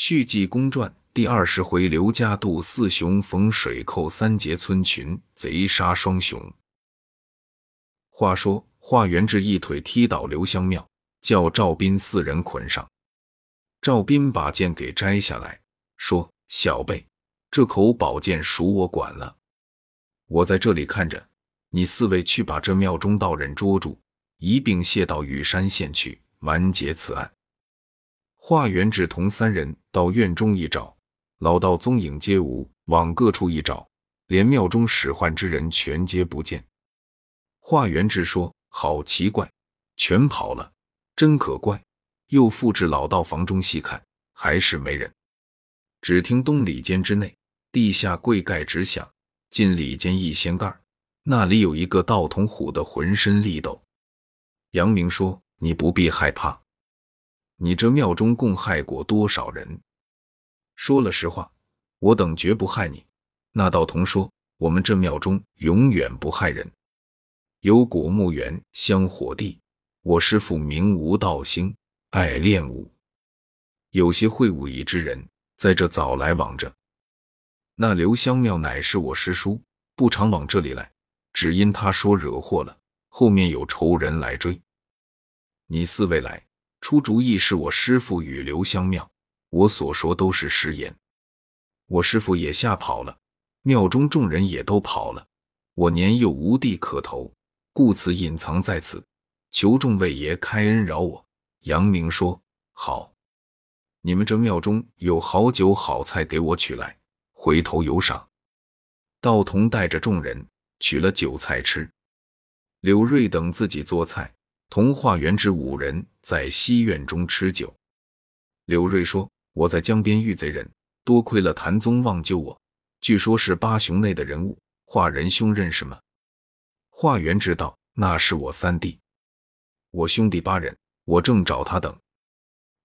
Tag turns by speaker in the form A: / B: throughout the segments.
A: 续记公传第二十回：刘家渡四雄逢水寇三杰村群，贼杀双雄。话说华元志一腿踢倒刘香庙，叫赵斌四人捆上。赵斌把剑给摘下来，说：“小辈，这口宝剑属我管了，我在这里看着。你四位去把这庙中道人捉住，一并卸到羽山县去，完结此案。”华元志同三人到院中一找，老道踪影皆无；往各处一找，连庙中使唤之人全皆不见。华元志说：“好奇怪，全跑了，真可怪。”又复至老道房中细看，还是没人。只听东里间之内，地下柜盖直响；进里间一掀盖，那里有一个道童唬得浑身力抖。杨明说：“你不必害怕。”你这庙中共害过多少人？说了实话，我等绝不害你。那道童说：“我们这庙中永远不害人。有果木园、香火地。我师父名无道兴，爱练武。有些会武艺之人，在这早来往着。那刘香庙乃是我师叔，不常往这里来，只因他说惹祸了，后面有仇人来追。你四位来。”出主意是我师父与刘香庙，我所说都是实言。我师傅也吓跑了，庙中众人也都跑了。我年幼无地可投，故此隐藏在此，求众位爷开恩饶我。杨明说：“好，你们这庙中有好酒好菜，给我取来，回头有赏。”道童带着众人取了酒菜吃，柳瑞等自己做菜。同化元之五人在西院中吃酒。柳瑞说：“我在江边遇贼人，多亏了谭宗旺救我。据说是八雄内的人物。华仁兄认识吗？”化元知道，那是我三弟。我兄弟八人，我正找他等。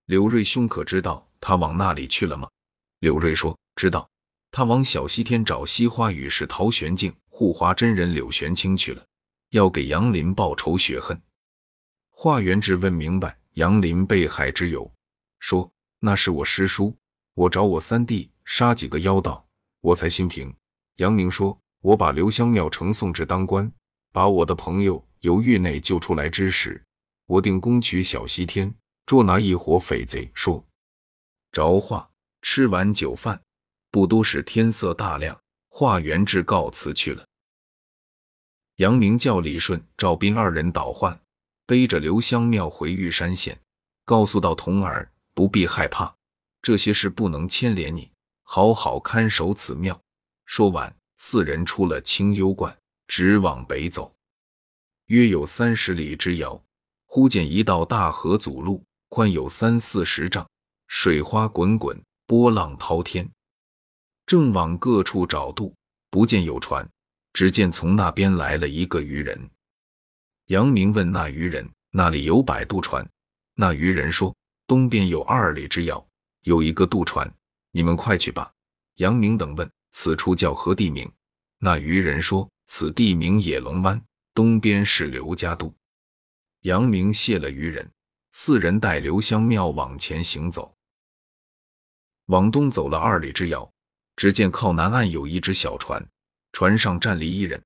A: 柳瑞兄可知道他往那里去了吗？柳瑞说：“知道，他往小西天找西花雨士陶玄镜、护华真人柳玄清去了，要给杨林报仇雪恨。”华元志问明白杨林被害之由，说那是我师叔，我找我三弟杀几个妖道，我才心平。杨明说，我把刘香庙呈送至当官，把我的朋友由狱内救出来之时，我定攻取小西天，捉拿一伙匪贼。说着话，吃完酒饭，不多时天色大亮，华元志告辞去了。杨明叫李顺、赵斌二人倒换。背着刘香庙回玉山县，告诉道童儿不必害怕，这些事不能牵连你，好好看守此庙。说完，四人出了清幽观，直往北走。约有三十里之遥，忽见一道大河阻路，宽有三四十丈，水花滚滚，波浪滔天。正往各处找渡，不见有船，只见从那边来了一个渔人。杨明问那渔人：“那里有摆渡船？”那渔人说：“东边有二里之遥，有一个渡船，你们快去吧。”杨明等问：“此处叫何地名？”那渔人说：“此地名野龙湾，东边是刘家渡。”杨明谢了渔人，四人带刘香庙往前行走。往东走了二里之遥，只见靠南岸有一只小船，船上站立一人，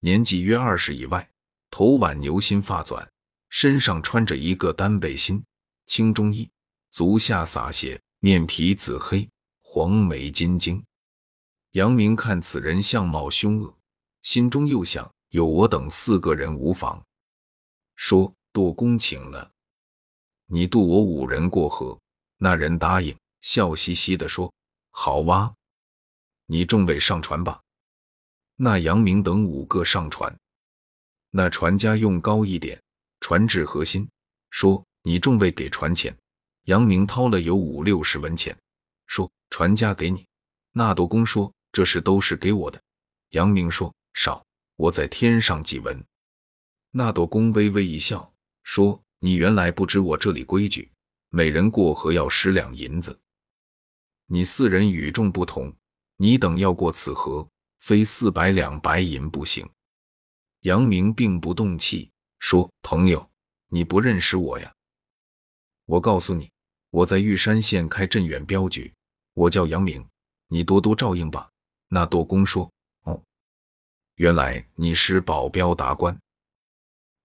A: 年纪约二十以外。头挽牛心发纂，身上穿着一个单背心、青中衣，足下洒血，面皮紫黑，黄眉金睛。杨明看此人相貌凶恶，心中又想：有我等四个人无妨。说：“杜公请了，你渡我五人过河。”那人答应，笑嘻嘻地说：“好哇，你众位上船吧。”那杨明等五个上船。那船家用高一点，船至河心，说：“你众位给船钱。”杨明掏了有五六十文钱，说：“船家给你。”那舵工说：“这事都是给我的。”杨明说：“少，我在天上几文。”那舵工微微一笑，说：“你原来不知我这里规矩，每人过河要十两银子。你四人与众不同，你等要过此河，非四百两白银不行。”杨明并不动气，说：“朋友，你不认识我呀？我告诉你，我在玉山县开镇远镖局，我叫杨明，你多多照应吧。”那舵工说：“哦，原来你是保镖达官。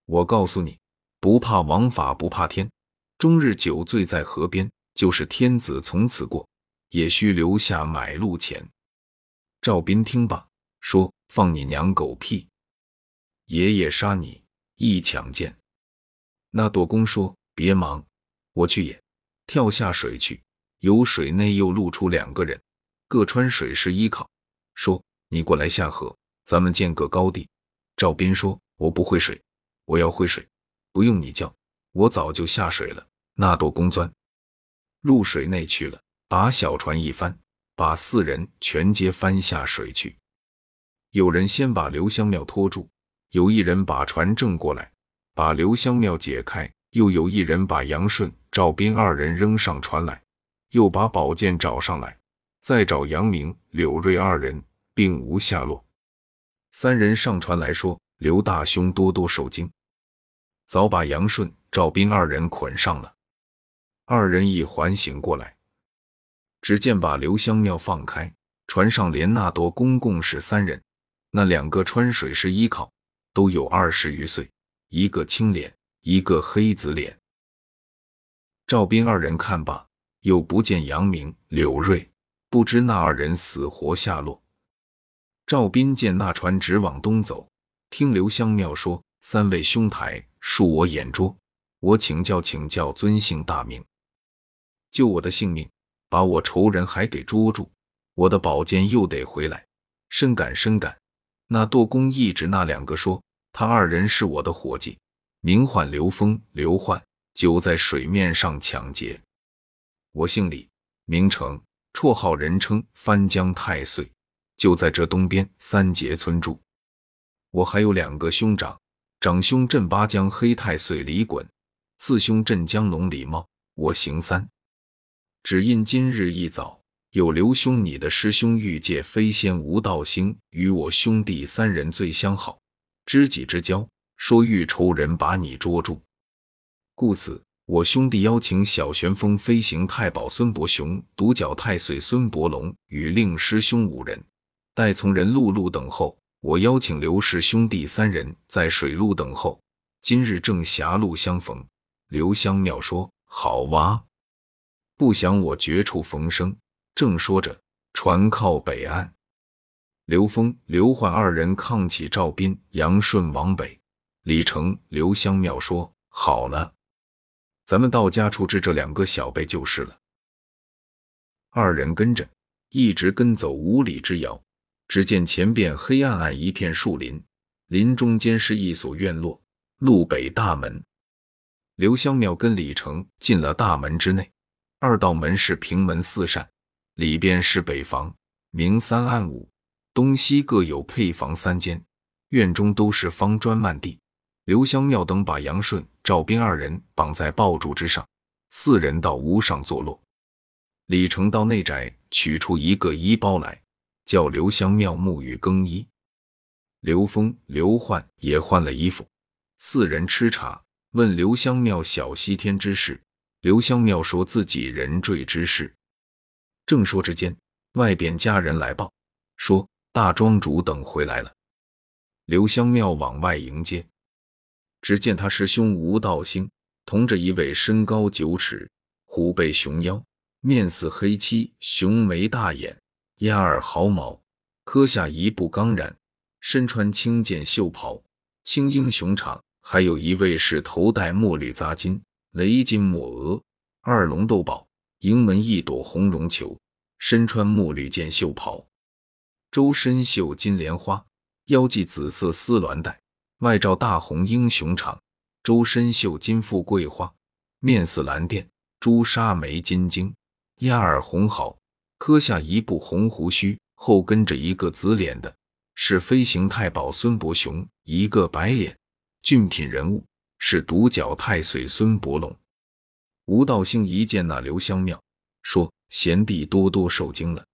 A: 我告诉你，不怕王法，不怕天，终日酒醉在河边，就是天子从此过，也需留下买路钱。”赵斌听罢，说：“放你娘狗屁！爷爷杀你，一抢剑。”那舵工说：“别忙，我去也。”跳下水去，由水内又露出两个人，各穿水师衣靠。说：“你过来下河，咱们见个高低。”赵斌说：“我不会水，我要会水，不用你教，我早就下水了。”那朵公钻入水内去了，把小船一翻，把四人全皆翻下水去。有人先把刘香庙拖住，有一人把船正过来，把刘香庙解开，又有一人把杨顺、赵斌二人扔上船来，又把宝剑找上来。再找杨明、柳瑞二人，并无下落。三人上船来说：“刘大兄多多受惊，早把杨顺、赵斌二人捆上了。”二人一缓醒过来，只见把刘香庙放开，船上连那多公共是三人，那两个穿水师衣靠，都有二十余岁，一个青脸，一个黑子脸。赵斌二人看罢，又不见杨明、柳瑞。不知那二人死活下落。赵斌见那船直往东走，听刘香庙说：“三位兄台恕我眼拙，我请教请教尊姓大名，救我的性命，把我仇人还给捉住，我的宝剑又得回来，深感深感。”那舵工一指那两个说：“他二人是我的伙计，名唤刘峰、刘焕，就在水面上抢劫。我姓李，名成。”绰号人称翻江太岁，就在这东边三杰村住。我还有两个兄长，长兄镇巴江黑太岁李衮，次兄镇江龙李茂。我行三，只因今日一早有刘兄你的师兄玉界飞仙吴道星与我兄弟三人最相好，知己之交，说欲仇人把你捉住，故此。我兄弟邀请小旋风飞行太保孙伯雄、独角太岁孙伯龙与令师兄五人，待从人陆路等候。我邀请刘氏兄弟三人在水路等候。今日正狭路相逢。刘香妙说：“好哇！”不想我绝处逢生。正说着，船靠北岸，刘峰、刘焕二人抗起赵斌、杨顺往北。李成、刘香妙说：“好了。”咱们到家处置这两个小辈就是了。二人跟着，一直跟走五里之遥，只见前边黑暗暗一片树林，林中间是一所院落，路北大门。刘香庙跟李成进了大门之内，二道门是平门四扇，里边是北房，明三暗五，东西各有配房三间，院中都是方砖漫地。刘香庙等把杨顺、赵斌二人绑在爆竹之上，四人到屋上坐落。李成到内宅取出一个衣包来，叫刘香庙沐浴更衣。刘峰、刘焕也换了衣服。四人吃茶，问刘香庙小西天之事。刘香庙说自己人坠之事。正说之间，外边家人来报，说大庄主等回来了。刘香庙往外迎接。只见他师兄吴道兴同着一位身高九尺、虎背熊腰、面似黑漆、雄眉大眼、鸭耳毫毛、磕下一步刚然，身穿青剑袖袍，青英雄场；还有一位是头戴墨绿扎金、雷金抹额、二龙斗宝，迎门一朵红绒球，身穿墨绿剑袖袍，周身绣金莲花，腰系紫色丝鸾带。外罩大红英雄氅，周身绣金富贵花，面似蓝靛，朱砂眉金睛，鸭耳红毫，磕下一部红胡须，后跟着一个紫脸的，是飞行太保孙伯雄；一个白脸俊品人物，是独角太岁孙伯龙。吴道兴一见那刘香庙，说：“贤弟多多受惊了，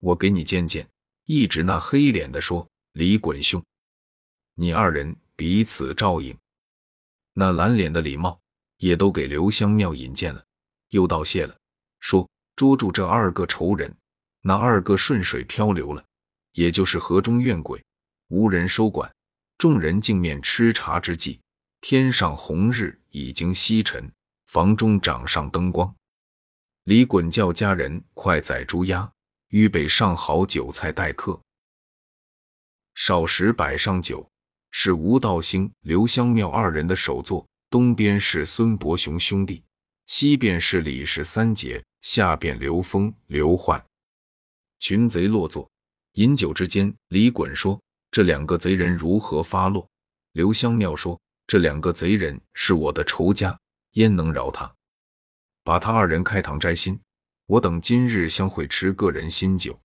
A: 我给你见见。”一指那黑脸的说：“李衮兄。”你二人彼此照应，那蓝脸的李茂也都给刘香庙引荐了。又道谢了，说捉住这二个仇人，那二个顺水漂流了，也就是河中怨鬼，无人收管。众人镜面吃茶之际，天上红日已经西沉，房中掌上灯光。李衮叫家人快宰猪鸭，预备上好酒菜待客。少时摆上酒，是吴道兴、刘香庙二人的首座。东边是孙伯雄兄弟，西边是李氏三杰，下边刘峰、刘焕。群贼落座，饮酒之间，李衮说。这两个贼人如何发落？刘香庙说：“这两个贼人是我的仇家，焉能饶他？把他二人开膛摘心，我等今日相会吃个人新酒。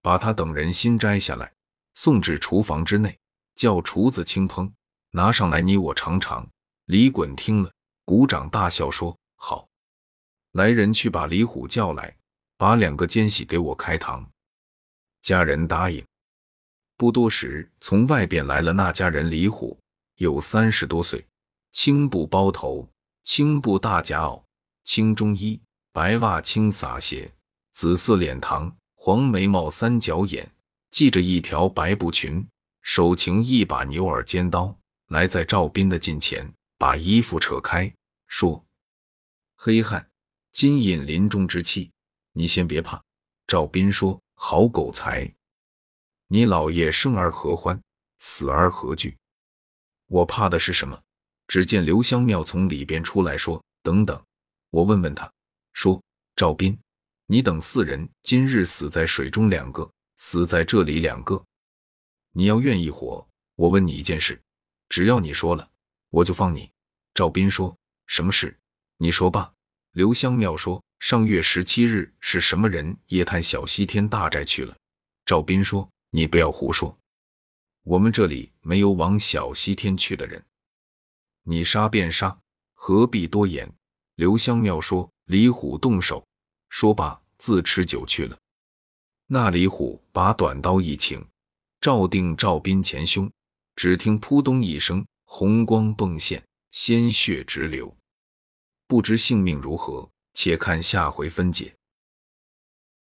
A: 把他等人心摘下来，送至厨房之内，叫厨子轻烹，拿上来你我尝尝。”李衮听了，鼓掌大笑说：“好！来人去把李虎叫来，把两个奸细给我开膛。”家人答应。不多时，从外边来了那家人李虎，有三十多岁，青布包头，青布大夹袄，青中衣，白袜青洒鞋，紫色脸膛，黄眉毛，三角眼，系着一条白布裙，手擎一把牛耳尖刀，来在赵斌的近前，把衣服扯开，说：“黑汉，今引临终之气，你先别怕。”赵斌说：“好狗才。”你老爷生而何欢，死而何惧？我怕的是什么？只见刘香庙从里边出来，说：“等等，我问问他。”说：“赵斌，你等四人今日死在水中两个，死在这里两个。你要愿意活，我问你一件事，只要你说了，我就放你。”赵斌说：“什么事？你说吧。”刘香庙说：“上月十七日是什么人夜探小西天大寨去了？”赵斌说。你不要胡说，我们这里没有往小西天去的人。你杀便杀，何必多言？刘香庙说：“李虎动手。”说罢，自吃酒去了。那李虎把短刀一擎，照定赵斌前胸，只听扑通一声，红光迸现，鲜血直流。不知性命如何，且看下回分解。